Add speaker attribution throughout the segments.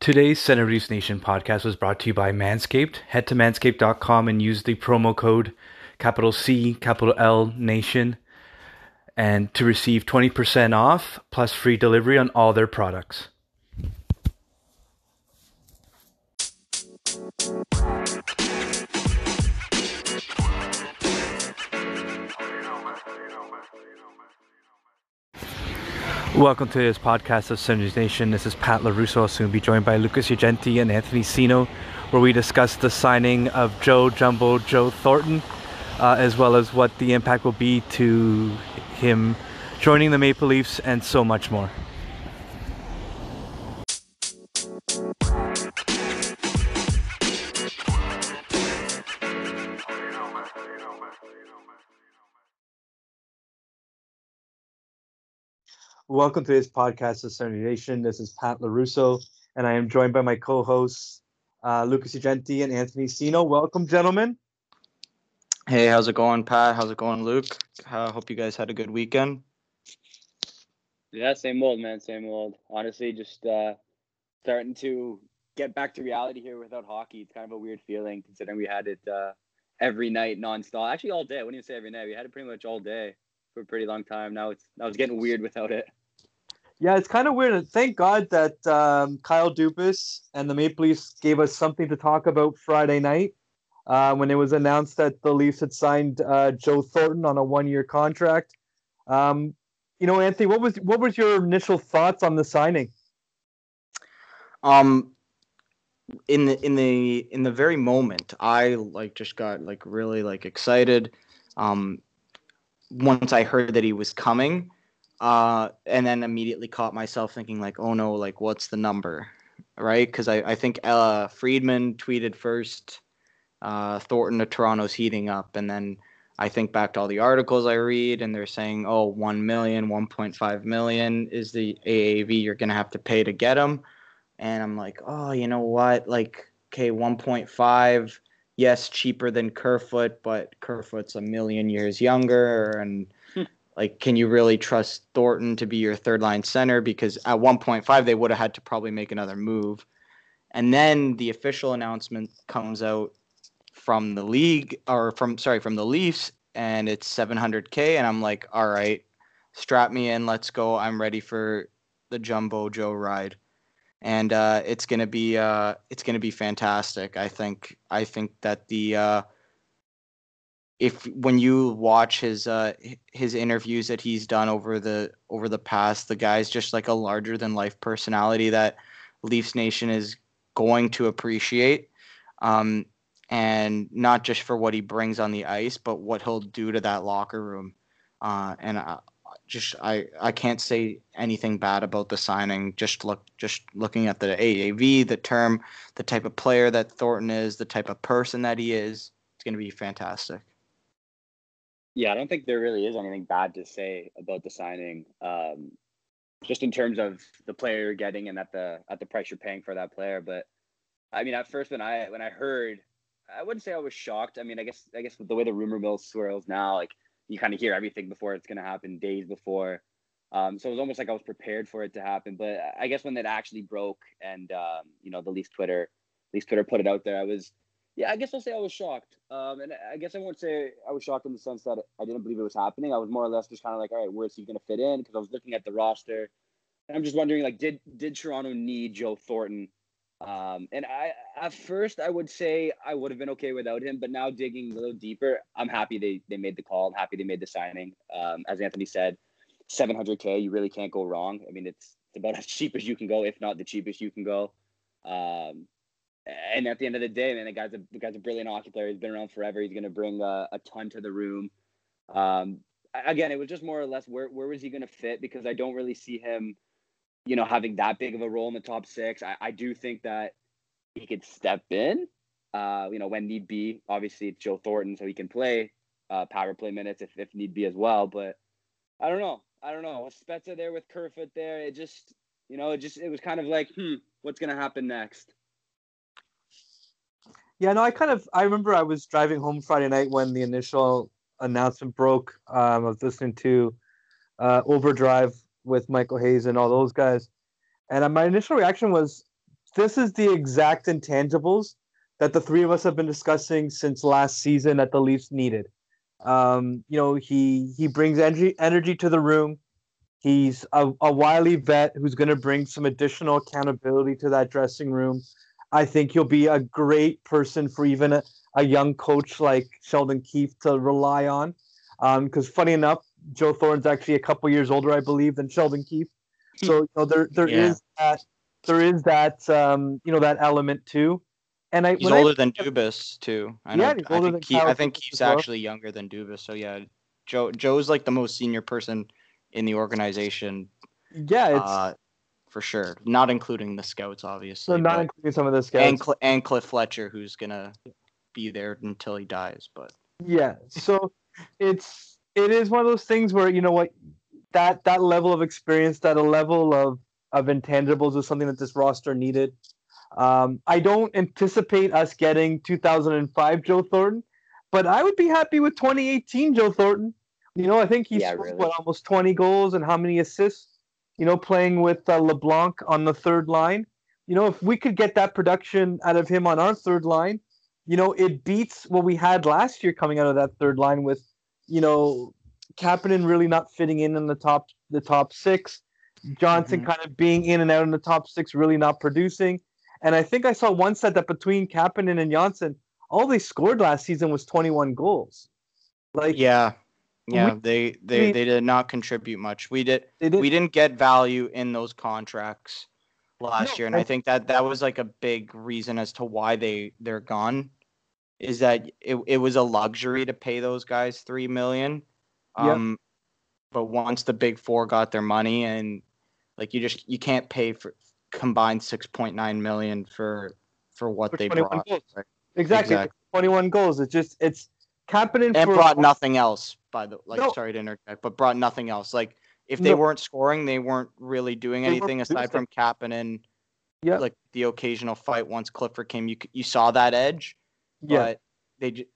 Speaker 1: Today's Senators Nation podcast was brought to you by Manscaped. Head to manscaped.com and use the promo code capital C, capital L Nation and to receive 20% off plus free delivery on all their products. Welcome to this podcast of Senators Nation. This is Pat LaRusso. I'll soon be joined by Lucas Ugenti and Anthony Sino, where we discuss the signing of Joe Jumbo Joe Thornton, uh, as well as what the impact will be to him joining the Maple Leafs and so much more. Welcome to this podcast of Senator Nation. This is Pat LaRusso, and I am joined by my co hosts, uh, Lucas Ugenti and Anthony Sino. Welcome, gentlemen.
Speaker 2: Hey, how's it going, Pat? How's it going, Luke? I uh, hope you guys had a good weekend.
Speaker 3: Yeah, same old, man. Same old. Honestly, just uh, starting to get back to reality here without hockey. It's kind of a weird feeling considering we had it uh, every night, nonstop. Actually, all day. I wouldn't even say every night. We had it pretty much all day for a pretty long time. Now it's now it's getting weird without it.
Speaker 1: Yeah, it's kind of weird. And thank God that um, Kyle Dubas and the Maple Leafs gave us something to talk about Friday night uh, when it was announced that the Leafs had signed uh, Joe Thornton on a one-year contract. Um, you know, Anthony, what was what was your initial thoughts on the signing?
Speaker 2: Um, in the in the in the very moment, I like just got like really like excited. Um, once I heard that he was coming, uh, and then immediately caught myself thinking like, oh no, like what's the number, right? Because I I think Elliotte Friedman tweeted first uh, Thornton to Toronto's heating up, and then I think back to all the articles I read, and they're saying, oh, 1 million, 1.5 million is the AAV you're going to have to pay to get him. And I'm like, oh, you know what? Like, okay, 1.5, yes, cheaper than Kerfoot, but Kerfoot's a million years younger. And. Like, can you really trust Thornton to be your third line center? Because at 1.5, they would have had to probably make another move. And then the official announcement comes out from the league or from sorry from the Leafs and it's 700k and I'm like all right strap me in let's go I'm ready for the jumbo Joe ride and uh, it's gonna be uh, it's gonna be fantastic I think I think that the uh, if when you watch his uh, his interviews that he's done over the over the past the guy's just like a larger than life personality that Leafs Nation is going to appreciate um, and not just for what he brings on the ice, but what he'll do to that locker room. Uh, and I, just I I can't say anything bad about the signing. Just look just looking at the AAV, the term, the type of player that Thornton is, the type of person that he is. It's going to be fantastic.
Speaker 3: Yeah, I don't think there really is anything bad to say about the signing. Um, just in terms of the player you're getting and at the at the price you're paying for that player. But I mean, at first when I when I heard I wouldn't say I was shocked. I mean, I guess I guess the way the rumor mill swirls now, like you kind of hear everything before it's gonna happen, days before. Um, so it was almost like I was prepared for it to happen. But I guess when it actually broke and um, you know the Leafs Twitter, Leafs Twitter put it out there, I was yeah, I guess I'll say I was shocked. Um, and I guess I won't say I was shocked in the sense that I didn't believe it was happening. I was more or less just kind of like, all right, where's he gonna fit in? Because I was looking at the roster, and I'm just wondering like, did did Toronto need Joe Thornton? Um, and I, at first, I would say I would have been okay without him, but now digging a little deeper, I'm happy they they made the call. I'm happy they made the signing. Um, as Anthony said, 700k, you really can't go wrong. I mean, it's it's about as cheap as you can go, if not the cheapest you can go. Um, and at the end of the day, man, the guy's a the guy's a brilliant hockey player. He's been around forever. He's going to bring a, a, ton to the room. Um, again, it was just more or less where where was he going to fit because I don't really see him you know, having that big of a role in the top six. I, I do think that he could step in, uh, you know, when need be. Obviously, it's Joe Thornton, so he can play uh, power play minutes if, if need be as well. But I don't know. I don't know. Spezza there with Kerfoot there, it just, you know, it just, it was kind of like, hmm, what's going to happen next?
Speaker 1: Yeah, no, I kind of I remember I was driving home Friday night when the initial announcement broke. Um, I was listening to uh, Overdrive with Michael Hayes and all those guys, and uh, my initial reaction was, "This is the exact intangibles that the three of us have been discussing since last season that the Leafs needed." Um, you know, he he brings energy energy to the room. He's a, a wily vet who's going to bring some additional accountability to that dressing room. I think he'll be a great person for even a, a young coach like Sheldon Keefe to rely on. Because um, funny enough, Joe Thornton's actually a couple years older, I believe, than Sheldon Keefe. So you know, there there yeah. is that there is that um, you know that element too.
Speaker 2: And I he's older I, than Dubas too. I know, yeah, he's older I think than Keefe, I think Keefe's well. actually younger than Dubas. So yeah, Joe Joe's like the most senior person in the organization.
Speaker 1: Yeah, it's uh,
Speaker 2: for sure. Not including the scouts, obviously.
Speaker 1: So not including some of the scouts
Speaker 2: and, Cl- and Cliff Fletcher, who's gonna be there until he dies. But
Speaker 1: yeah, so it's it is one of those things where you know what that that level of experience, that a level of of intangibles is something that this roster needed. Um, I don't anticipate us getting 2005 Joe Thornton, but I would be happy with 2018 Joe Thornton. You know, I think he's yeah, really. what almost 20 goals and how many assists. You know, playing with uh, Labanc on the third line. You know, if we could get that production out of him on our third line, you know, it beats what we had last year coming out of that third line with, you know, Kapanen really not fitting in in the top the top six, Johnsson mm-hmm. kind of being in and out in the top six, really not producing. And I think I saw one set that between Kapanen and Johnsson, all they scored last season was 21 goals.
Speaker 2: Like yeah, yeah, we, they they we, they did not contribute much. We did we didn't get value in those contracts last no, year, and I, I think that that was like a big reason as to why they they're gone. Is that it, it was a luxury to pay those guys three million. Um, yep. but once the big four got their money and like you just you can't pay for combined 6.9 million for for what for they brought.
Speaker 1: Goals. Exactly. exactly. 21 goals. It's just it's Kapanen
Speaker 2: and brought one... nothing else by the like no. sorry to interject, but brought nothing else. Like if they no. weren't scoring, they weren't really doing anything aside from Kapanen. Yeah. Like the occasional fight once Clifford came, you you saw that edge. Yeah. But they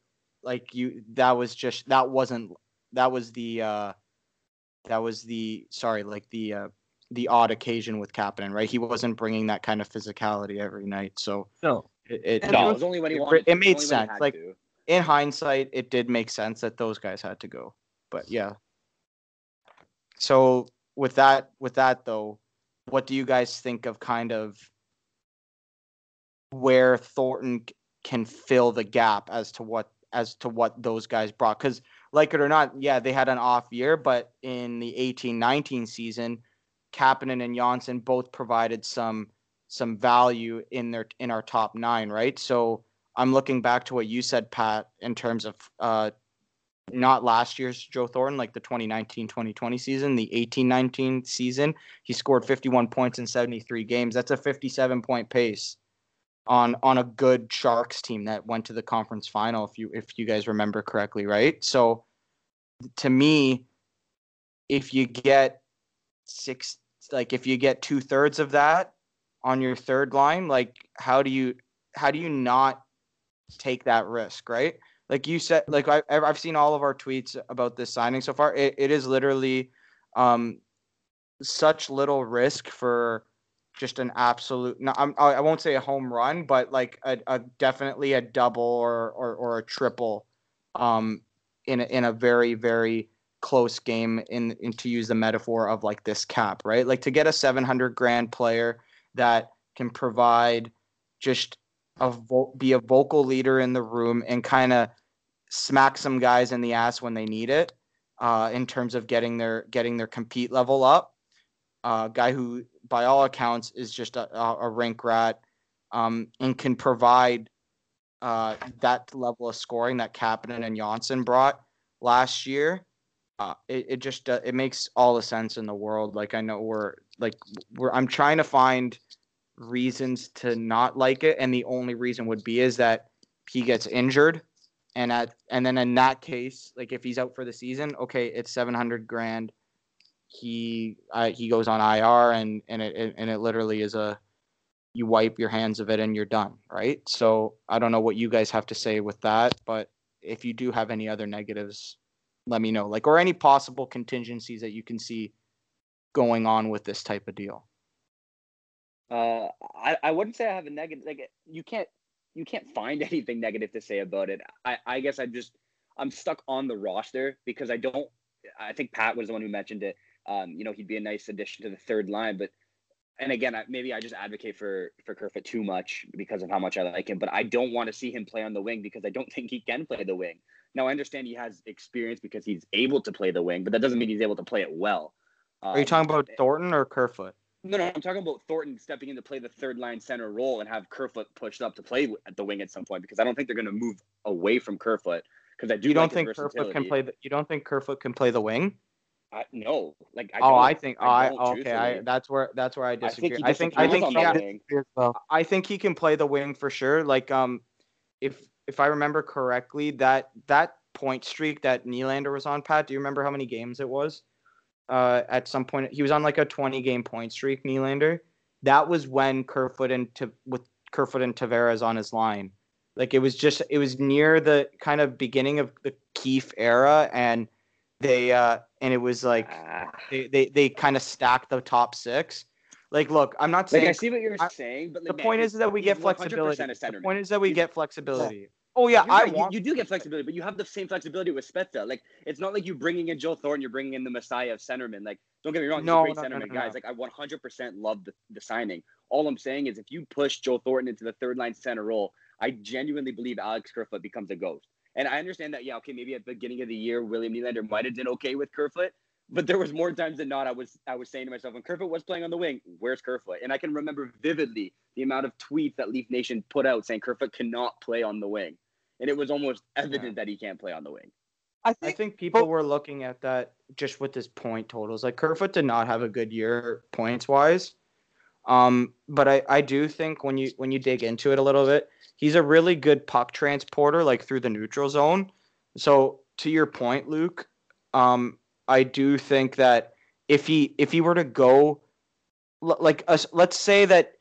Speaker 2: like you that was just that wasn't that was the uh that was the sorry like the uh the odd occasion with Kapanen, right? He wasn't bringing that kind of physicality every night. So
Speaker 1: no,
Speaker 3: it, it no, it was only when he wanted.
Speaker 2: It, it made sense. Like to. In hindsight, it did make sense that those guys had to go. But yeah. So with that, with that though, what do you guys think of kind of where Thornton can fill the gap as to what as to what those guys brought? Because like it or not, yeah, they had an off year, but in the eighteen nineteen season Kapanen and Johnsson both provided some some value in their in our top nine, right? So I'm looking back to what you said, Pat, in terms of uh, not last year's Joe Thornton, like the 2019-2020 season, the 18-19 season. He scored 51 points in 73 games. That's a 57 point pace on on a good Sharks team that went to the conference final, if you if you guys remember correctly, right? So to me, if you get six like if you get two thirds of that on your third line, like how do you how do you not take that risk, right? Like you said, like I, I've seen all of our tweets about this signing so far. It, it is literally um, such little risk for just an absolute. No, I'm, I won't say a home run, but like a, a definitely a double or or, or a triple um, in a, in a very very close game in, in to use the metaphor of like this cap, right? Like to get a 700 grand player that can provide just a vo- be a vocal leader in the room and kind of smack some guys in the ass when they need it uh, in terms of getting their getting their compete level up. Uh, guy who, by all accounts, is just a, a rink rat um, and can provide uh, that level of scoring that Kapanen and Johnsson brought last year uh, it, it just uh, it makes all the sense in the world. Like I know we're like we're I'm trying to find reasons to not like it, and the only reason would be is that he gets injured, and at and then in that case, like if he's out for the season, okay, it's seven hundred grand. He uh, he goes on IR, and and it, it and it literally is a you wipe your hands of it and you're done, right? So I don't know what you guys have to say with that, but if you do have any other negatives, let me know. Like or any possible contingencies that you can see going on with this type of deal.
Speaker 3: Uh, I, I wouldn't say I have a negative. Like you can't you can't find anything negative to say about it. I, I guess I'm just I'm stuck on the roster because I don't. I think Pat was the one who mentioned it. Um, you know, he'd be a nice addition to the third line, but and again, maybe I just advocate for for Kerfoot too much because of how much I like him. But I don't want to see him play on the wing because I don't think he can play the wing. Now I understand he has experience because he's able to play the wing, but that doesn't mean he's able to play it well.
Speaker 2: Um, Are you talking about Thornton or Kerfoot?
Speaker 3: No, no, I'm talking about Thornton stepping in to play the third line center role and have Kerfoot pushed up to play at the wing at some point because I don't think they're going to move away from Kerfoot because I do.
Speaker 2: You don't
Speaker 3: like
Speaker 2: think Kerfoot can play the? You don't think Kerfoot can play the wing?
Speaker 3: I, no, like
Speaker 2: I oh, I think I, oh, I okay. I, that's where that's where I disagree. I think I think, I think he, yeah, I think he can play the wing for sure. Like um, if if I remember correctly, that that point streak that Nylander was on, Pat. Do you remember how many games it was? Uh, at some point he was on like a 20 game point streak. Nylander. That was when Kerfoot and with Kerfoot and Tavares on his line. Like it was just it was near the kind of beginning of the Keefe era, and they uh and it was like ah. they they, they kind of stacked the top six. Like, look, I'm not saying.
Speaker 3: Like, I see what you're I, saying, but
Speaker 2: the man, point is that we get flexibility. The point is that we get flexibility. Oh yeah, I
Speaker 3: you, you, do get flexibility, but you have the same flexibility with Spezza. Like it's not like you're bringing in Joe Thornton, you're bringing in the Messiah of centerman. Like don't get me wrong, he's no, a great no, centerman, no, guys. Like I 100% love the, the signing. All I'm saying is if you push Joe Thornton into the third line center role, I genuinely believe Alex Kerfoot becomes a ghost. And I understand that, yeah, okay, maybe at the beginning of the year, William Nylander might have been okay with Kerfoot, but there was more times than not I was I was saying to myself when Kerfoot was playing on the wing, where's Kerfoot? And I can remember vividly the amount of tweets that Leaf Nation put out saying Kerfoot cannot play on the wing. And it was almost evident yeah. that he can't play on the wing.
Speaker 2: I think, I think people but, were looking at that just with his point totals. Like Kerfoot did not have a good year points wise. Um, but I, I do think when you when you dig into it a little bit, he's a really good puck transporter, like through the neutral zone. So to your point, Luke, um, I do think that if he if he were to go, like uh, let's say that,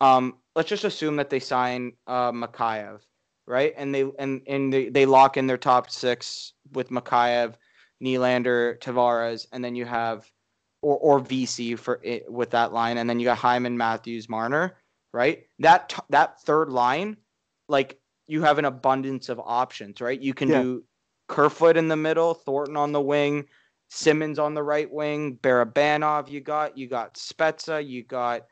Speaker 2: um, let's just assume that they sign uh, Mikheyev, right? And they and and they, they lock in their top six with Mikheyev, Nylander, Tavares, and then you have or or Vesey for it with that line, and then you got Hyman, Matthews, Marner, right? That t- that third line, like you have an abundance of options, right? You can yeah. do Kerfoot in the middle, Thornton on the wing, Simmonds on the right wing, Barabanov. You got you got Spezza, you got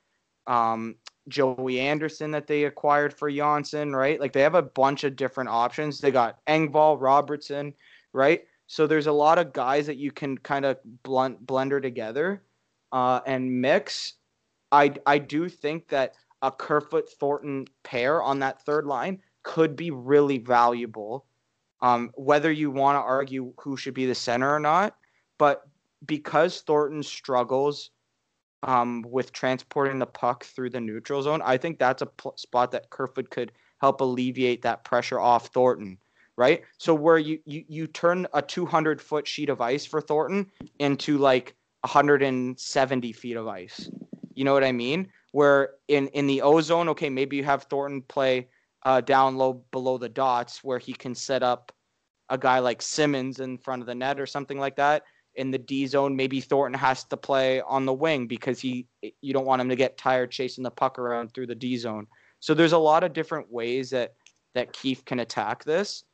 Speaker 2: um, Joey Anderson that they acquired for Johnsson, right? Like they have a bunch of different options. They got Engvall, Robertson, right? So there's a lot of guys that you can kind of blunt blender together uh, and mix. I I do think that a Kerfoot Thornton pair on that third line could be really valuable. Um, whether you want to argue who should be the center or not, but because Thornton struggles um, with transporting the puck through the neutral zone, I think that's a pl- spot that Kerfoot could help alleviate that pressure off Thornton right? So where you you you turn a 200 foot sheet of ice for Thornton into like 170 feet of ice. You know what I mean? Where in in the ozone, okay, maybe you have Thornton play uh, down low below the dots where he can set up a guy like Simmonds in front of the net or something like that. In the D zone, maybe Thornton has to play on the wing because he you don't want him to get tired chasing the puck around through the D zone. So there's a lot of different ways that that Keefe can attack this.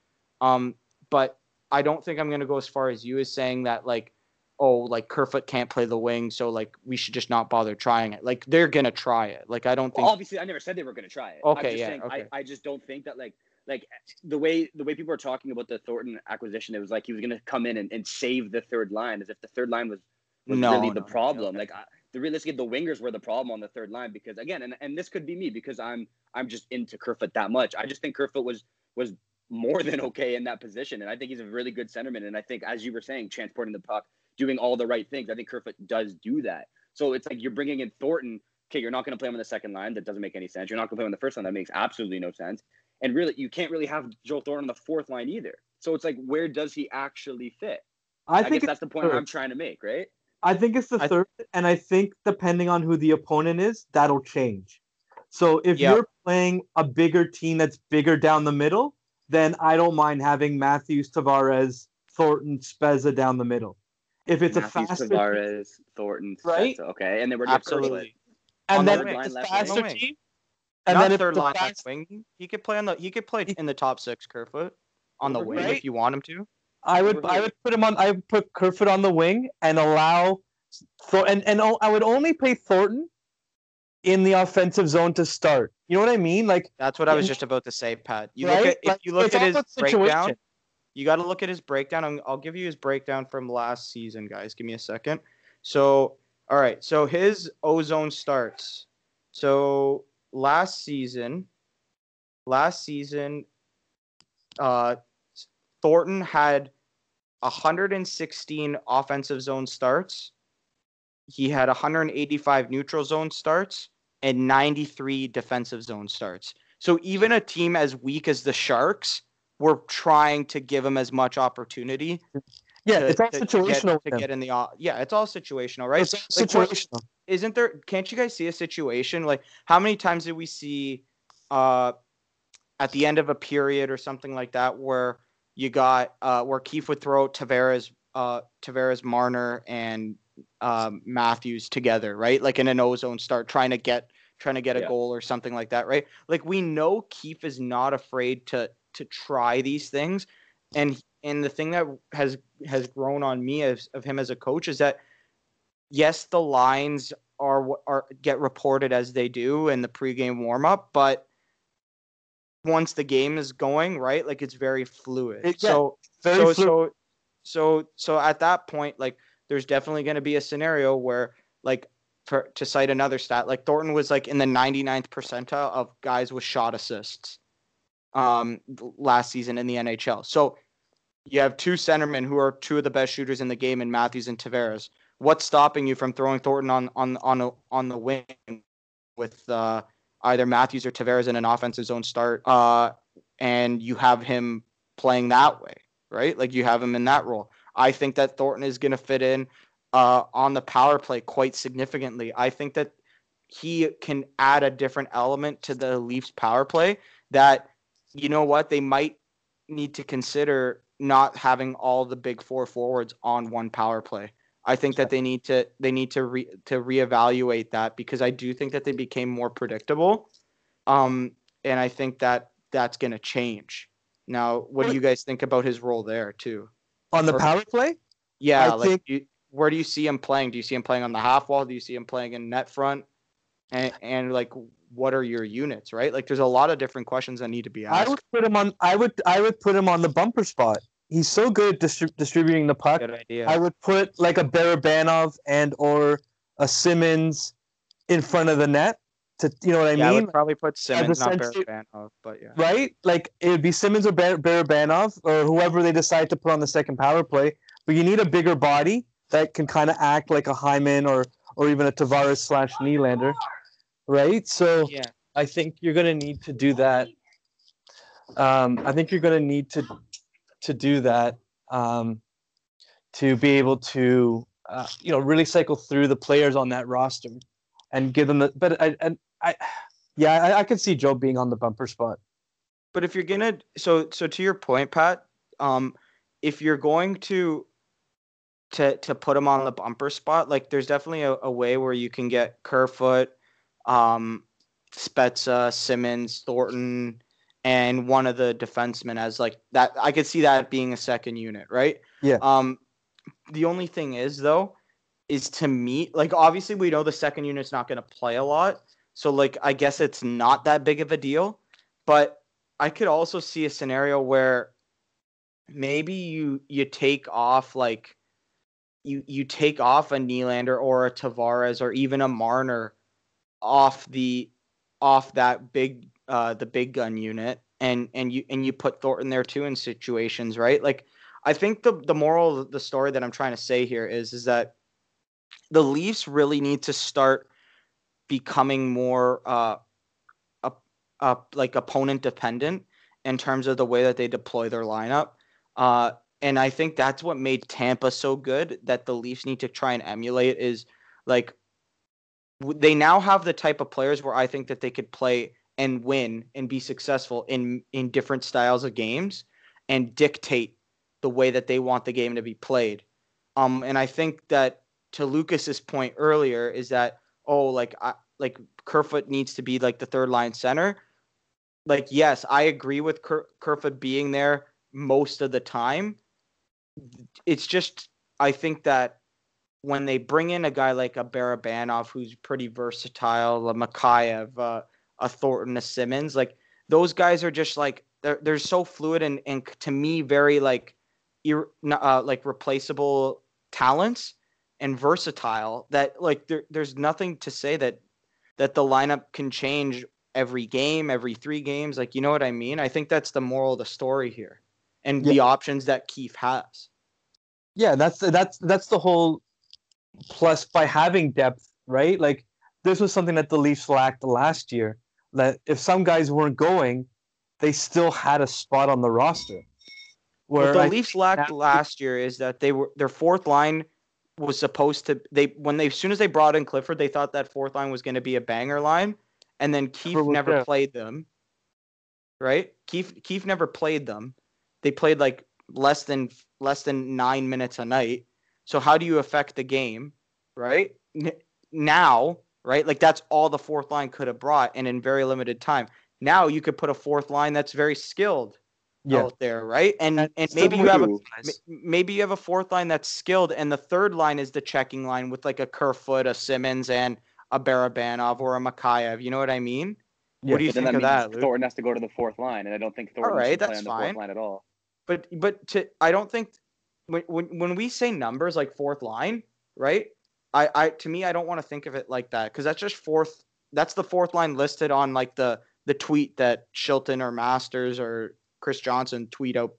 Speaker 2: Um, but I don't think I'm going to go as far as you as saying that like, oh, like Kerfoot can't play the wing, so like we should just not bother trying it. Like they're gonna try it. Like I don't think.
Speaker 3: Well, obviously, I never said they were gonna try it.
Speaker 2: Okay, yeah.
Speaker 3: Saying,
Speaker 2: okay.
Speaker 3: I, I just don't think that like like the way the way people are talking about the Thornton acquisition, it was like he was gonna come in and, and save the third line, as if the third line was, was no, really no, the problem. No. Like I, the realistically, the wingers were the problem on the third line because again, and, and this could be me because I'm I'm just into Kerfoot that much. I just think Kerfoot was was more than okay in that position. And I think he's a really good centerman. And I think, as you were saying, transporting the puck, doing all the right things, I think Kerfoot does do that. So it's like you're bringing in Thornton. Okay, you're not going to play him on the second line. That doesn't make any sense. You're not going to play him on the first line. That makes absolutely no sense. And really, you can't really have Joe Thornton on the fourth line either. So it's like, where does he actually fit? I, I think that's the point i I'm trying to make, right?
Speaker 1: I think it's the I third, and I think depending on who the opponent is, that'll change. So if
Speaker 2: Yep.
Speaker 1: you're playing a bigger team that's bigger down the middle, then I don't mind having Matthews, Tavares, Thornton, Spezza down the middle. If it's
Speaker 3: Matthews,
Speaker 1: a faster team,
Speaker 3: Tavares, Thornton,
Speaker 1: Right?
Speaker 3: Spezza, okay, and then we're gonna
Speaker 2: Absolutely.
Speaker 1: and
Speaker 2: on the
Speaker 1: then
Speaker 2: wing.
Speaker 1: if it's a
Speaker 3: Left
Speaker 1: faster
Speaker 2: Wing.
Speaker 1: team, and
Speaker 2: Not
Speaker 1: then
Speaker 2: third line
Speaker 1: fast-
Speaker 2: wing. He could play on the. He could play in the top six, Kerfoot, on the wing if you want him to.
Speaker 1: I would I would put him on. I would put Kerfoot on the wing and allow Thor and and I would only play Thornton in the offensive zone to start. You know what I mean? Like
Speaker 2: That's what I was just about to say, Pat. You
Speaker 1: right?
Speaker 2: look at if
Speaker 1: Like,
Speaker 2: you look at his
Speaker 1: about
Speaker 2: breakdown. You got to look at his breakdown. I'm, I'll give you his breakdown from last season, guys. Give me a second. So, all right. So his ozone starts. So last season, last season, uh, Thornton had 116 offensive zone starts. He had 185 neutral zone starts and 93 defensive zone starts. So even a team as weak as the Sharks were trying to give him as much opportunity.
Speaker 1: Yeah,
Speaker 2: to,
Speaker 1: it's all
Speaker 2: to-
Speaker 1: situational.
Speaker 2: To get, to get in the yeah, it's all situational, right?
Speaker 1: It's
Speaker 2: Like,
Speaker 1: situational.
Speaker 2: Isn't there can't you guys see a situation like how many times did we see uh at the end of a period or something like that where you got uh where Keefe would throw Tavares uh Tavares Marner and um Matthews together, right? Like in an ozone start trying to get trying to get a
Speaker 3: Yeah.
Speaker 2: goal or something like that, right? Like we know Keefe is not afraid to to try these things and and the thing that has has grown on me as of him as a coach is that yes, the lines are are get reported as they do in the pregame warm up, but once the game is going, right, like it's very fluid.
Speaker 1: It- yeah,
Speaker 2: so
Speaker 1: Very
Speaker 2: so,
Speaker 1: fluid.
Speaker 2: so so so at that point, like there's definitely going to be a scenario where like for to cite another stat, like Thornton was like in the 99th percentile of guys with shot assists um last season in the NHL. So you have two centermen who are two of the best shooters in the game in Matthews and Tavares. What's stopping you from throwing Thornton on on on a, on the wing with uh, either Matthews or Tavares in an offensive zone start, uh, and you have him playing that way, right? Like you have him in that role. I think that Thornton is going to fit in uh, on the power play quite significantly. I think that he can add a different element to the Leafs power play that you know what they might need to consider not having all the big four forwards on one power play. I think that they need to they need to re, to reevaluate that because I do think that they became more predictable, um, and I think that that's going to change. Now, what do you guys think about his role there too?
Speaker 1: on the
Speaker 2: or-
Speaker 1: power play.
Speaker 2: Yeah,
Speaker 1: I
Speaker 2: like
Speaker 1: think-
Speaker 2: you, where do you see him playing? Do you see him playing on the half wall? Do you see him playing in net front? And and like, what are your units? Right? Like, there's a lot of different questions that need to be asked.
Speaker 1: I would put him on. I would. I would put him on the bumper spot. He's so good at distri- distributing the puck.
Speaker 2: Good idea.
Speaker 1: I would put like a Barabanov and or a Simmonds in front of the net. To you know what I
Speaker 2: yeah, I
Speaker 1: mean,
Speaker 2: would probably put Simmonds, not Barabanov, but yeah.
Speaker 1: right? Like it would be Simmonds or Bar- Barabanov or whoever they decide to put on the second power play. But you need a bigger body that can kind of act like a Hyman or or even a Tavares slash Nylander, right? So
Speaker 2: Yeah.
Speaker 1: I think you're gonna need to do that. Um, I think you're gonna need to to do that um, to be able to uh, you know really cycle through the players on that roster and give them the. But I and I, yeah, I, I could see Joe being on the bumper spot.
Speaker 2: But if you're gonna, so so to your point, Pat, um, if you're going to to to put him on the bumper spot, like there's definitely a, a way where you can get Kerfoot, um, Spezza, Simmonds, Thornton, and one of the defensemen as like that. I could see that being a second unit, right?
Speaker 1: Yeah.
Speaker 2: Um, the only thing is though, is to meet like obviously we know the second unit's not gonna play a lot, so like I guess it's not that big of a deal, but I could also see a scenario where maybe you you take off like you you take off a Nylander or a Tavares or even a Marner off the off that big uh the big gun unit and and you and you put Thornton there too in situations, right? Like I think the the moral the story that I'm trying to say here is is that the Leafs really need to start becoming more uh up, up like opponent dependent in terms of the way that they deploy their lineup. Uh and I think that's what made Tampa so good that the Leafs need to try and emulate is like they now have the type of players where I think that they could play and win and be successful in in different styles of games and dictate the way that they want the game to be played. Um, and I think that to Lucas's point earlier is that oh, like I, like Kerfoot needs to be like the third line center. Like yes, I agree with Ker- Kerfoot being there most of the time. It's just I think that when they bring in a guy like a Barabanov who's pretty versatile, a Mikheyev, uh, a Thornton, a Simmonds. like those guys are just like they're they're so fluid and and to me very like ir- uh, like replaceable talents and versatile that like there, there's nothing to say that that the lineup can change every game, every three games. Like you know what I mean? I think that's the moral of the story here, and yeah. the options that Keefe has.
Speaker 1: Yeah, that's that's that's the whole plus by having depth, right? Like this was something that the Leafs lacked last year. That if some guys weren't going, they still had a spot on the roster.
Speaker 2: Where what the I Leafs lacked last year is that they were their fourth line was supposed to they when they as soon as they brought in Clifford, they thought that fourth line was going to be a banger line, and then Keefe never there. played them. Right? Keefe Keefe never played them. They played like less than less than nine minutes a night. So how do you affect the game? Right? Now, right? Like that's all the fourth line could have brought, and in very limited time. Now you could put a fourth line that's very skilled yeah. out there, right? And that's and maybe you have a maybe you have a fourth line that's skilled, and the third line is the checking line with like a Kerfoot, a Simmonds, and a Barabanov or a Mikheyev. You know what I mean?
Speaker 3: Yeah. What do you think that of that? Luke? Thornton has to go to the fourth line, and I don't think Thornton all right, that's play on the fine. fourth line at all.
Speaker 2: But but to I don't think when when when we say numbers like fourth line, right? I I to me I don't want to think of it like that because that's just fourth. That's the fourth line listed on like the the tweet that Shilton or Masters or Chris Johnston tweet out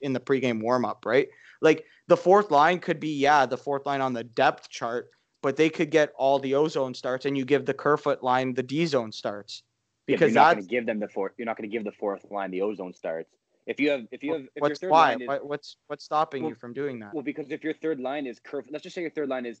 Speaker 2: in the pregame warmup, right? Like the fourth line could be, yeah, the fourth line on the depth chart, but they could get all the ozone starts, and you give the Kerfoot line the D zone starts
Speaker 3: because yeah, you're not going to give them the fourth. You're not going to give the fourth line the ozone starts. If you have, if you have, if
Speaker 2: what's
Speaker 3: your
Speaker 2: third why? Line is, what's what's stopping well, you from doing that?
Speaker 3: Well, because if your third line is Kerfoot, let's just say your third line is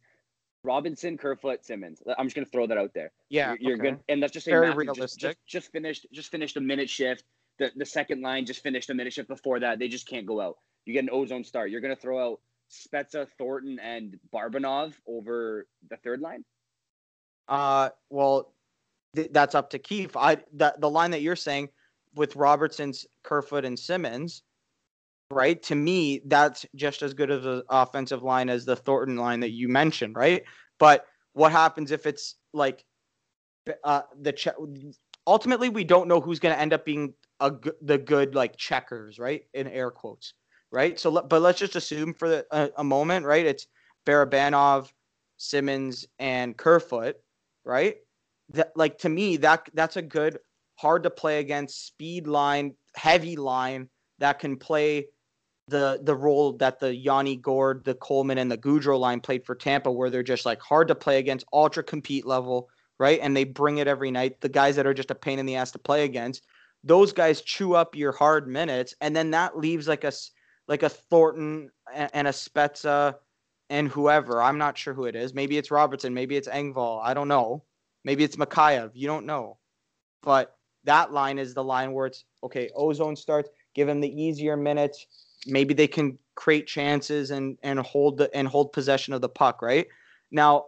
Speaker 3: Robinson, Kerfoot, Simmonds. I'm just going to throw that out there.
Speaker 2: Yeah,
Speaker 3: you're, you're
Speaker 2: okay.
Speaker 3: good. And let's just say very Matthew realistic. Just, just, just finished, just finished a minute shift the, the second line just finished a minute shift before that. They just can't go out. You get an ozone start. You're going to throw out Spezza, Thornton, and Barabanov over the third line?
Speaker 2: Uh, well, th- that's up to Keefe. I that the line that you're saying with Robertson's Kerfoot and Simmonds, right? To me, that's just as good of an offensive line as the Thornton line that you mentioned, right? But what happens if it's like uh, the ch- ultimately we don't know who's going to end up being a, the good like checkers, right? In air quotes, right? So, but let's just assume for the, a, a moment, right? It's Barabanov, Simmonds, and Kerfoot, right? That like to me that that's a good hard to play against speed line, heavy line that can play the the role that the Yanni Gourde, the Coleman, and the Goodrow line played for Tampa, where they're just like hard to play against, ultra compete level, right? And they bring it every night. The guys that are just a pain in the ass to play against, those guys chew up your hard minutes, and then that leaves like a like a Thornton and a Spezza and whoever. I'm not sure who it is. Maybe it's Robertson. Maybe it's Engvall. I don't know. Maybe it's Mikheyev. You don't know. But that line is the line where it's okay. Ozone starts. Give him the easier minutes. Maybe they can create chances and and hold the and hold possession of the puck. Right now,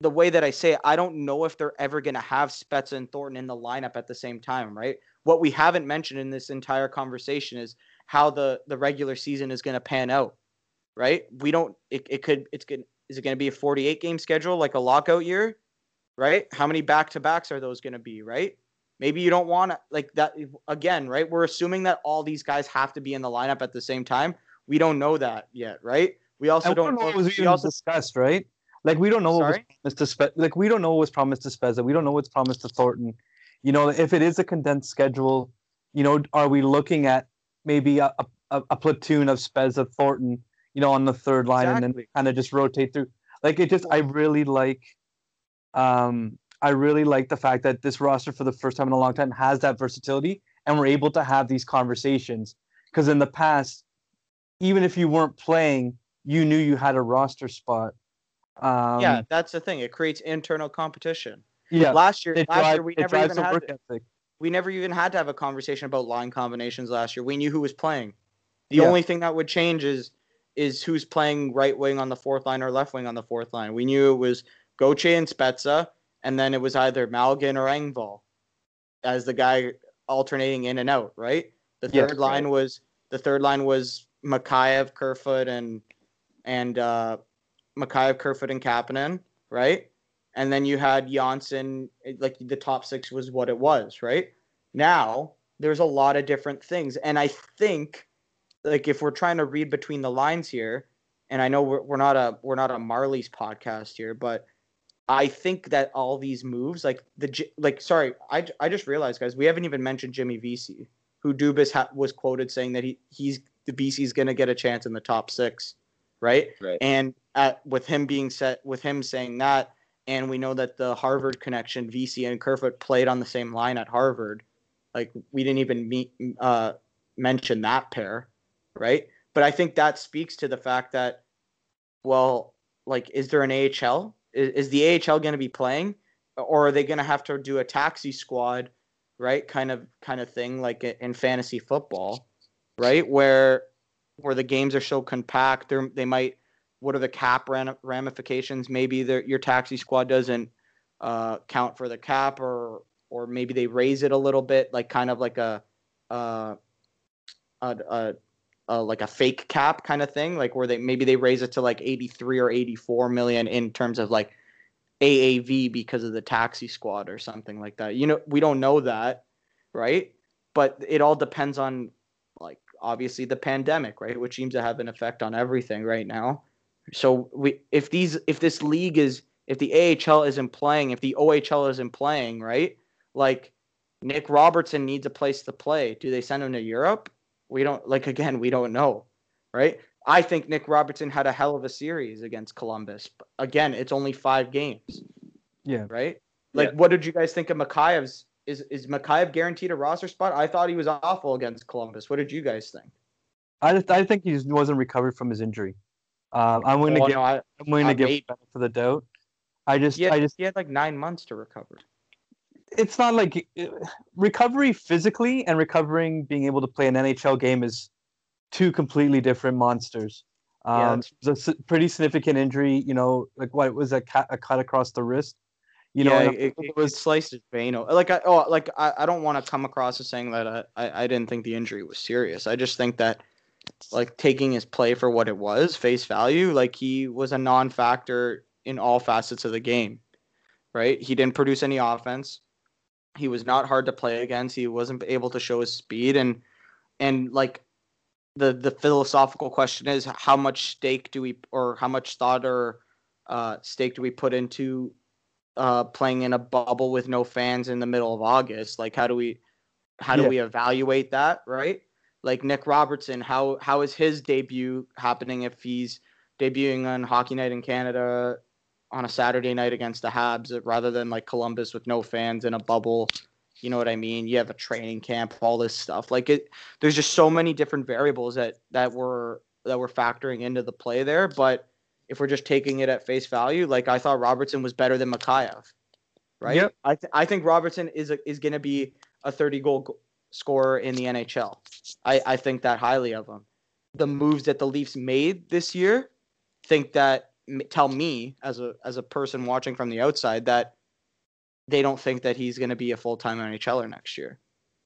Speaker 2: the way that I say it, I don't know if they're ever going to have Spezza and Thornton in the lineup at the same time. Right what we haven't mentioned in this entire conversation is how the the regular season is going to pan out right we don't it, it could it's good is it going to be a 48 game schedule like a lockout year right how many back to backs are those going to be right maybe you don't want to like that again right we're assuming that all these guys have to be in the lineup at the same time we don't know that yet right we also don't,
Speaker 1: don't, know what was even also, discussed right like we don't know Sorry? what was promised to Spe- like we don't know what was promised to Spezza. We don't know what's promised to Thornton you know, if it is a condensed schedule, you know, are we looking at maybe a, a, a platoon of Spezza Thornton, you know, on the third line exactly. and then we kind of just rotate through? Like it just, I really like, um, I really like the fact that this roster for the first time in a long time has that versatility and we're able to have these conversations. Because in the past, even if you weren't playing, you knew you had a roster spot. Um,
Speaker 2: yeah, that's the thing. It creates internal competition.
Speaker 1: yeah.
Speaker 2: Last year, last
Speaker 1: drive,
Speaker 2: year we never even had to, we never even had to have a conversation about line combinations last year. We knew who was playing. The
Speaker 1: Yeah.
Speaker 2: only thing that would change is is who's playing right wing on the fourth line or left wing on the fourth line. We knew it was Gauthier and Spezza, and then it was either Malgin or Engvall as the guy alternating in and out. Right. The
Speaker 1: Yeah.
Speaker 2: third line
Speaker 3: Right.
Speaker 2: was the third line was Mikheyev, Kerfoot, and and uh, Mikheyev, Kerfoot, and Kapanen. Right. And then you had Janssen. Like the top six was what it was. Right. Now there's a lot of different things, and I think like if we're trying to read between the lines here, and I know we're, we're not a we're not a Marley's podcast here, but I think that all these moves, like the like, sorry, I, I just realized, guys, we haven't even mentioned Jimmy Vesey, who Dubas ha- was quoted saying that he he's the Vesey's gonna get a chance in the top six, right?
Speaker 3: Right.
Speaker 2: And at with him being set with him saying that, and we know that the Harvard connection, Vesey and Kerfoot played on the same line at Harvard. Like we didn't even meet uh, mention that pair, right? But I think that speaks to the fact that, well, like, is there an AHL? Is, is the AHL going to be playing, or are they going to have to do a taxi squad, right? Kind of kind of thing, like in fantasy football, right? Where where the games are so compact, they they might. What are the cap ram- ramifications? Maybe your taxi squad doesn't uh, count for the cap, or or maybe they raise it a little bit, like kind of like a, uh, a, a, like a fake cap kind of thing, like where they maybe they raise it to like 83 or 84 million in terms of like AAV because of the taxi squad or something like that. You know, we don't know that, right? But it all depends on like obviously the pandemic, right, which seems to have an effect on everything right now. So we if these if this league is if the AHL isn't playing, if the OHL isn't playing, right? Like Nick Robertson needs a place to play. Do they send him to Europe? We don't like again, we don't know, right? I think Nick Robertson had a hell of a series against Columbus. But again, it's only 5 games,
Speaker 1: Yeah.
Speaker 2: right? Like
Speaker 3: Yeah.
Speaker 2: what did you guys think of Mikheyev's is is Mikheyev guaranteed a roster spot? I thought he was awful against Columbus. What did you guys think?
Speaker 1: I just, I think he wasn't recovered from his injury. Um, I'm going to
Speaker 2: Oh,
Speaker 1: give
Speaker 2: no, I,
Speaker 1: I'm going
Speaker 2: uh,
Speaker 1: to give
Speaker 2: maybe.
Speaker 1: benefit of the doubt. I just
Speaker 2: he, had,
Speaker 1: I just
Speaker 2: he had like 9 months to recover.
Speaker 1: It's not like uh, recovery physically and recovering being able to play an NHL game is two completely different monsters.
Speaker 2: Yeah,
Speaker 1: Um, it's a pretty significant injury. You know, like what was a, cut a cut across the wrist. You know,
Speaker 2: yeah, it,
Speaker 1: it was
Speaker 2: it sliced his vein. Like I oh like I, I don't want to come across as saying that I, I I didn't think the injury was serious. I just think that like taking his play for what it was, face value, like he was a non-factor in all facets of the game. Right? He didn't produce any offense. He was not hard to play against. He wasn't able to show his speed and and like the the philosophical question is how much stake do we or how much thought or uh, stake do we put into uh, playing in a bubble with no fans in the middle of August. Like, how do we, how do
Speaker 1: Yeah.
Speaker 2: we evaluate that, right? Like Nick Robertson, how how is his debut happening if he's debuting on Hockey Night in Canada on a Saturday night against the Habs rather than like Columbus with no fans in a bubble? You know what I mean? You have a training camp, all this stuff. Like it, there's just so many different variables that that were that were factoring into the play there. But if we're just taking it at face value, like I thought Robertson was better than Mikheyev, right?
Speaker 1: Yep.
Speaker 2: I th- I think Robertson is a, is going to be a 30 goal go- scorer in the NHL. I I think that highly of him. The moves that the Leafs made this year, think that tell me as a as a person watching from the outside that they don't think that he's going to be a full time NHLer next year.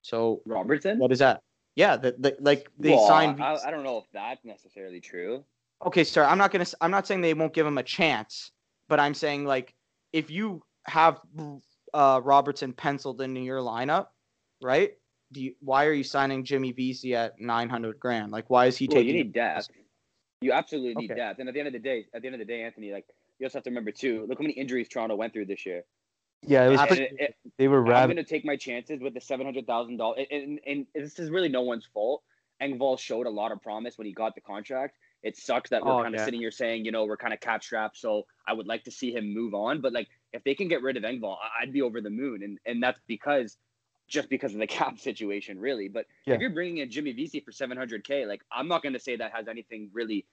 Speaker 2: So
Speaker 3: Robertson.
Speaker 2: what is that? Yeah, the, the, like they
Speaker 3: well,
Speaker 2: signed.
Speaker 3: I, I don't know if that's necessarily true.
Speaker 2: okay, sir, I'm not gonna. I'm not saying they won't give him a chance, but I'm saying like if you have uh, Robertson penciled into your lineup, right? Do you, why are you signing Jimmy Vesey at 900 grand? Like, why is he
Speaker 3: Well,
Speaker 2: taking?
Speaker 3: you need depth. You absolutely need
Speaker 2: Okay.
Speaker 3: depth. And at the end of the day, at the end of the day, Anthony, like you also have to remember too. Look how many injuries Toronto went through this year.
Speaker 1: yeah, it was
Speaker 3: And-
Speaker 1: pretty,
Speaker 3: and it-
Speaker 1: they were
Speaker 3: I'm going to take my chances with the seven hundred thousand dollars, and, this is really no one's fault. Engvall showed a lot of promise when he got the contract. It sucks that we're
Speaker 2: Oh,
Speaker 3: kind of
Speaker 2: yeah.
Speaker 3: sitting here saying, you know, we're kind of cap strapped. So I would like to see him move on. But like, if they can get rid of Engvall, I'd be over the moon. And and that's because just because of the cap situation, really. But
Speaker 1: Yeah.
Speaker 3: if you're bringing in Jimmy Vesey for 700k, like I'm not going to say that has anything really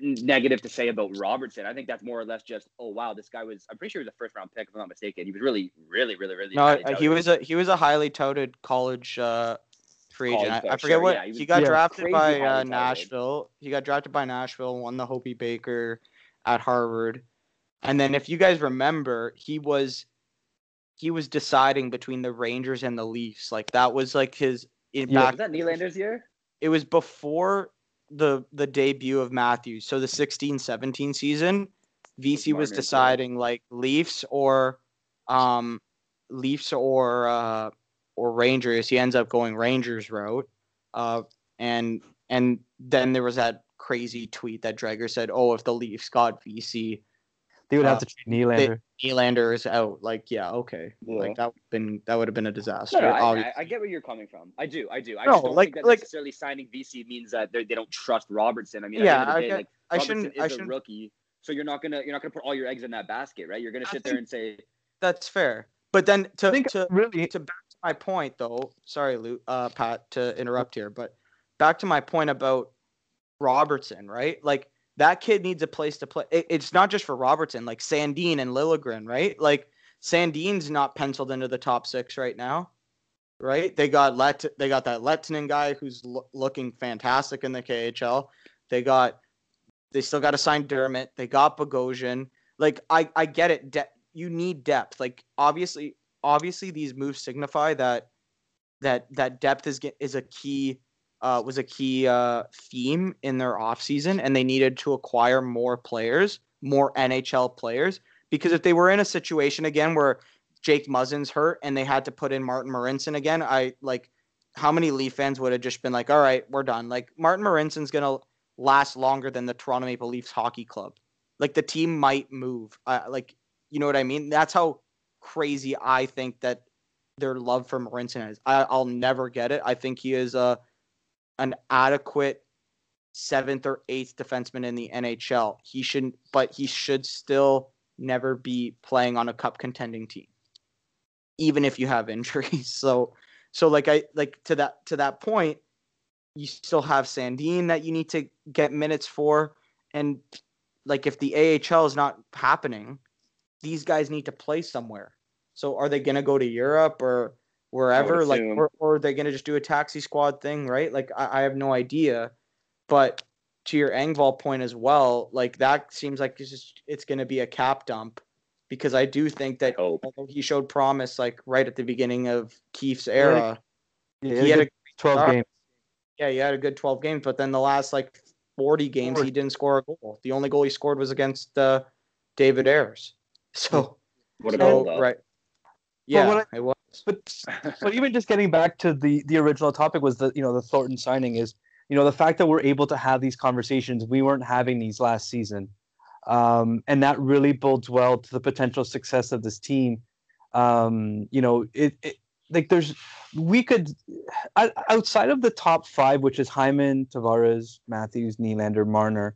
Speaker 3: negative to say about Robertson. I think that's more or less just, oh wow, this guy was. I'm pretty sure he was a first round pick, if I'm not mistaken. He was really, really, really, really.
Speaker 2: No,
Speaker 3: highly
Speaker 2: uh, he was a he was a highly touted college uh, free agent.
Speaker 3: College
Speaker 2: I, I forget
Speaker 3: sure,
Speaker 2: what
Speaker 3: yeah, he
Speaker 2: he, got
Speaker 1: Yeah.
Speaker 2: drafted by uh. Nashville. He got drafted by Nashville, won the Hobey Baker at Harvard, and then if you guys remember, he was he was deciding between the Rangers and the Leafs. Like that was like his in
Speaker 1: Yeah.
Speaker 2: back
Speaker 3: Was that Nylander's year?
Speaker 2: it was before the the debut of Matthews. So the 16-17 season, Vesey was
Speaker 3: Marner, too.
Speaker 2: deciding like Leafs or um Leafs or uh or Rangers. He ends up going Rangers route. Uh and and then there was that crazy tweet that Dreger said, "Oh, if the Leafs got Vesey,
Speaker 1: They would have
Speaker 2: Uh,
Speaker 1: to trade Nylander.
Speaker 2: Nylander is out." Like, yeah, okay.
Speaker 3: Yeah.
Speaker 2: Like that would been that would have been a disaster.
Speaker 3: No, no, I. I, I get where you're coming from. I do, I do. I
Speaker 2: No,
Speaker 3: just don't
Speaker 2: like-
Speaker 3: think that
Speaker 2: like-
Speaker 3: necessarily signing Vesey means that they they don't trust Robertson. I mean,
Speaker 2: Yeah,
Speaker 3: at the end of
Speaker 2: I
Speaker 3: the day,
Speaker 2: get-
Speaker 3: like
Speaker 2: I shouldn't-
Speaker 3: is
Speaker 2: I
Speaker 3: a
Speaker 2: shouldn't-
Speaker 3: rookie, so you're not gonna you're not gonna put all your eggs in that basket, right? You're gonna
Speaker 2: I
Speaker 3: sit there
Speaker 2: think-
Speaker 3: and say,
Speaker 2: That's fair. But then to
Speaker 1: think
Speaker 2: to
Speaker 1: really,
Speaker 2: to back to my point though sorry Lou, uh pat to interrupt here but back to my point about robertson right like that kid needs a place to play. It, it's not just for robertson like Sandin and Liljegren right? Like Sandin's not penciled into the top six right now right? They got let they got that Lehtonen guy who's lo- looking fantastic in the khl they got they still got to sign Dermott. they got bogosian. Like i i get it. De- you need depth. Like obviously obviously these moves signify that that that depth is is a key uh, was a key uh, theme in their offseason and they needed to acquire more players more nhl players because if they were in a situation again where jake muzzin's hurt and they had to put in Martin Marincin again i like how many leaf fans would have just been like all right we're done like Martin Marincin's gonna last longer than the toronto maple leafs hockey club like the team might move uh, like you know what i mean that's how crazy I think that their love for Marincin is. I, I'll never get it. I think he is a an adequate seventh or eighth defenseman in the NHL. He shouldn't, but he should still never be playing on a cup contending team, even if you have injuries. So, so like I like to that to that point, you still have Sandin that you need to get minutes for, and like if the AHL is not happening, these guys need to play somewhere. So are they going to go to Europe or wherever? Like, or, or are they going to just do a taxi squad thing? Right? Like, I, I have no idea. But to your Engvall point as well, like that seems like it's just it's going to be a cap dump because I do think that although he showed promise like right at the beginning of Keefe's era,
Speaker 1: yeah,
Speaker 2: he had a
Speaker 1: 12
Speaker 2: start.
Speaker 1: games.
Speaker 2: yeah, he had a good 12 games, but then the last like 40 games, he didn't score a goal. The only goal he scored was against uh, David Ayres. So,
Speaker 3: What a
Speaker 2: so,
Speaker 3: goal,
Speaker 2: right. Yeah,
Speaker 1: what
Speaker 2: it was.
Speaker 1: But but even just getting back to the the original topic was the you know the Thornton signing is you know the fact that we're able to have these conversations we weren't having these last season, um, and that really bodes well to the potential success of this team. Um, you know it, it like there's we could outside of the top five, which is Hyman, Tavares, Matthews, Nylander, Marner.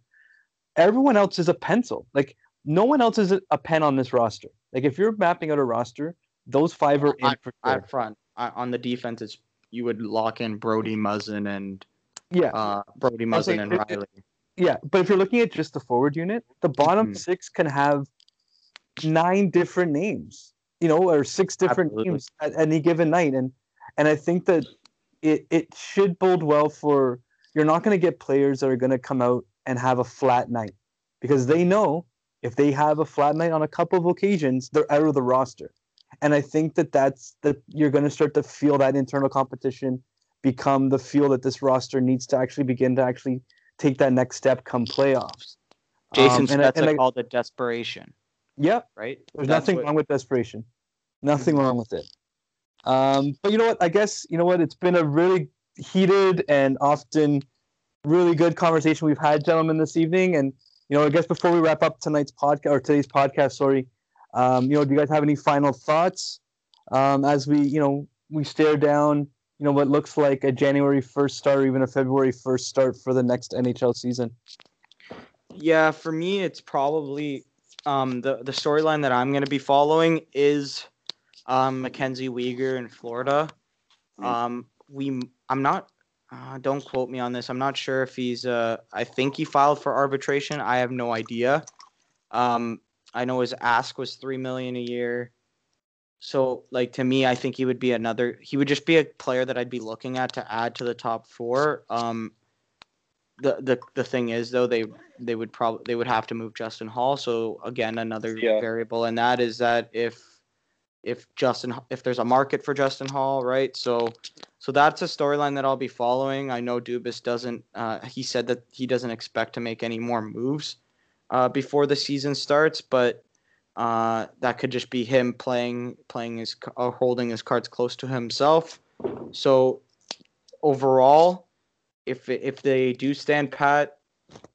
Speaker 1: Everyone else is a pencil. Like no one else is a pen on this roster. Like if you're mapping out a roster, those five are in for sure.
Speaker 2: At front, uh, on the defense, it's, you would lock in Brodie Muzzin and
Speaker 1: Yeah,
Speaker 2: uh, Brodie
Speaker 1: I
Speaker 2: Muzzin and
Speaker 1: it-
Speaker 2: Rielly.
Speaker 1: yeah. But if you're looking at just the forward unit, the bottom
Speaker 2: Mhm.
Speaker 1: six can have nine different names, you know, or six different
Speaker 2: Absolutely.
Speaker 1: names at any given night. And and I think that it it should bode well for you're not going to get players that are going to come out and have a flat night because they know if they have a flat night on a couple of occasions, they're out of the roster. And I think that that's that you're going to start to feel that internal competition become the feel that this roster needs to actually begin to actually take that next step come playoffs.
Speaker 2: Jason
Speaker 1: Um, and I-
Speaker 2: Spezza
Speaker 1: and I-
Speaker 2: called it desperation,
Speaker 1: Yep,
Speaker 2: right?
Speaker 1: there's
Speaker 2: That's
Speaker 1: nothing
Speaker 2: what-
Speaker 1: wrong with desperation. Nothing wrong with it. Um, but you know what? I guess you know what. It's been a really heated and often really good conversation we've had, gentlemen, this evening. And you know, I guess before we wrap up tonight's podcast or today's podcast, sorry, um, you know, do you guys have any final thoughts um, as we, you know, we stare down, you know, what looks like a January first start or even a February first start for the next NHL season?
Speaker 2: Yeah, for me, it's probably um, the the storyline that I'm going to be following is um, Mackenzie Weegar in Florida.
Speaker 3: Mm.
Speaker 2: Um, we, I'm not, uh, don't quote me on this. I'm not sure if he's. Uh, I think he filed for arbitration. I have no idea. Um, I know his ask was three million a year. So, like to me, I think he would be another. He would just be a player that I'd be looking at to add to the top four. Um, the the the thing is though, they they would probably they would have to move Justin Holl. So again, another
Speaker 3: Yeah.
Speaker 2: variable, and that is that if if Justin if there's a market for Justin Holl, right? So so that's a storyline that I'll be following. I know Dubas doesn't. Uh, he said that he doesn't expect to make any more moves uh, before the season starts, but uh, that could just be him playing playing his uh, holding his cards close to himself. So overall, if if they do stand pat,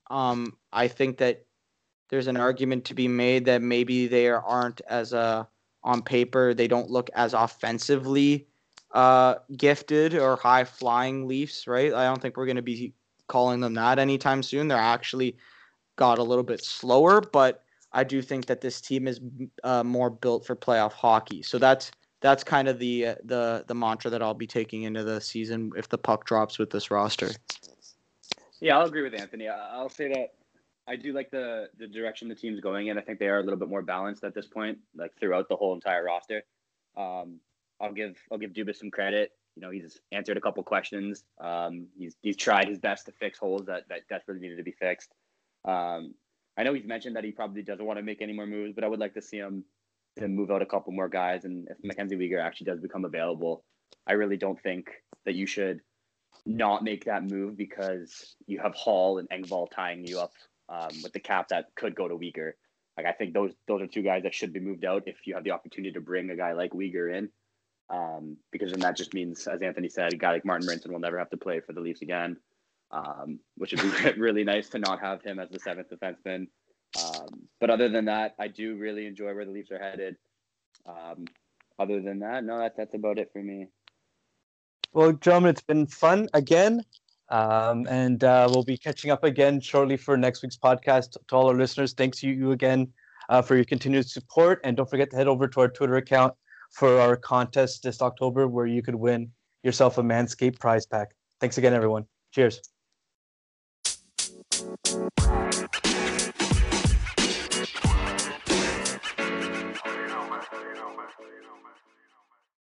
Speaker 2: um, I think that there's an argument to be made that maybe they aren't as uh, on paper they don't look as offensively uh, gifted or high flying Leafs, right? I don't think we're going to be calling them that anytime soon. They're actually got a little bit slower, but I do think that this team is uh, more built for playoff hockey. So that's that's kind of the the the mantra that I'll be taking into the season if the puck drops with this roster.
Speaker 3: Yeah, I'll agree with Anthony. I'll say that I do like the the direction the team's going in. I think they are a little bit more balanced at this point, like throughout the whole entire roster. Um, I'll give I'll give Dubas some credit. You know, he's answered a couple questions. Um, he's he's tried his best to fix holes that that desperately needed to be fixed. Um, I know he's mentioned that he probably doesn't want to make any more moves, but I would like to see him to move out a couple more guys. And if Mackenzie Weegar actually does become available, I really don't think that you should not make that move because you have Holl and Engvall tying you up um, with the cap that could go to Weegar. Like I think those those are two guys that should be moved out if you have the opportunity to bring a guy like Weegar in, um, because then that just means, as Anthony said, a guy like Martin Brinson will never have to play for the Leafs again, um, which would be really nice to not have him as the seventh defenseman. Um, but other than that, I do really enjoy where the Leafs are headed. Um, other than that, no, that, that's about it for me.
Speaker 1: Well, gentlemen, it's been fun again. Um, and uh, we'll be catching up again shortly for next week's podcast. To all our listeners, thanks you, you again uh, for your continued support. And don't forget to head over to our Twitter account for our contest this October where you could win yourself a Manscaped prize pack. Thanks again, everyone. Cheers.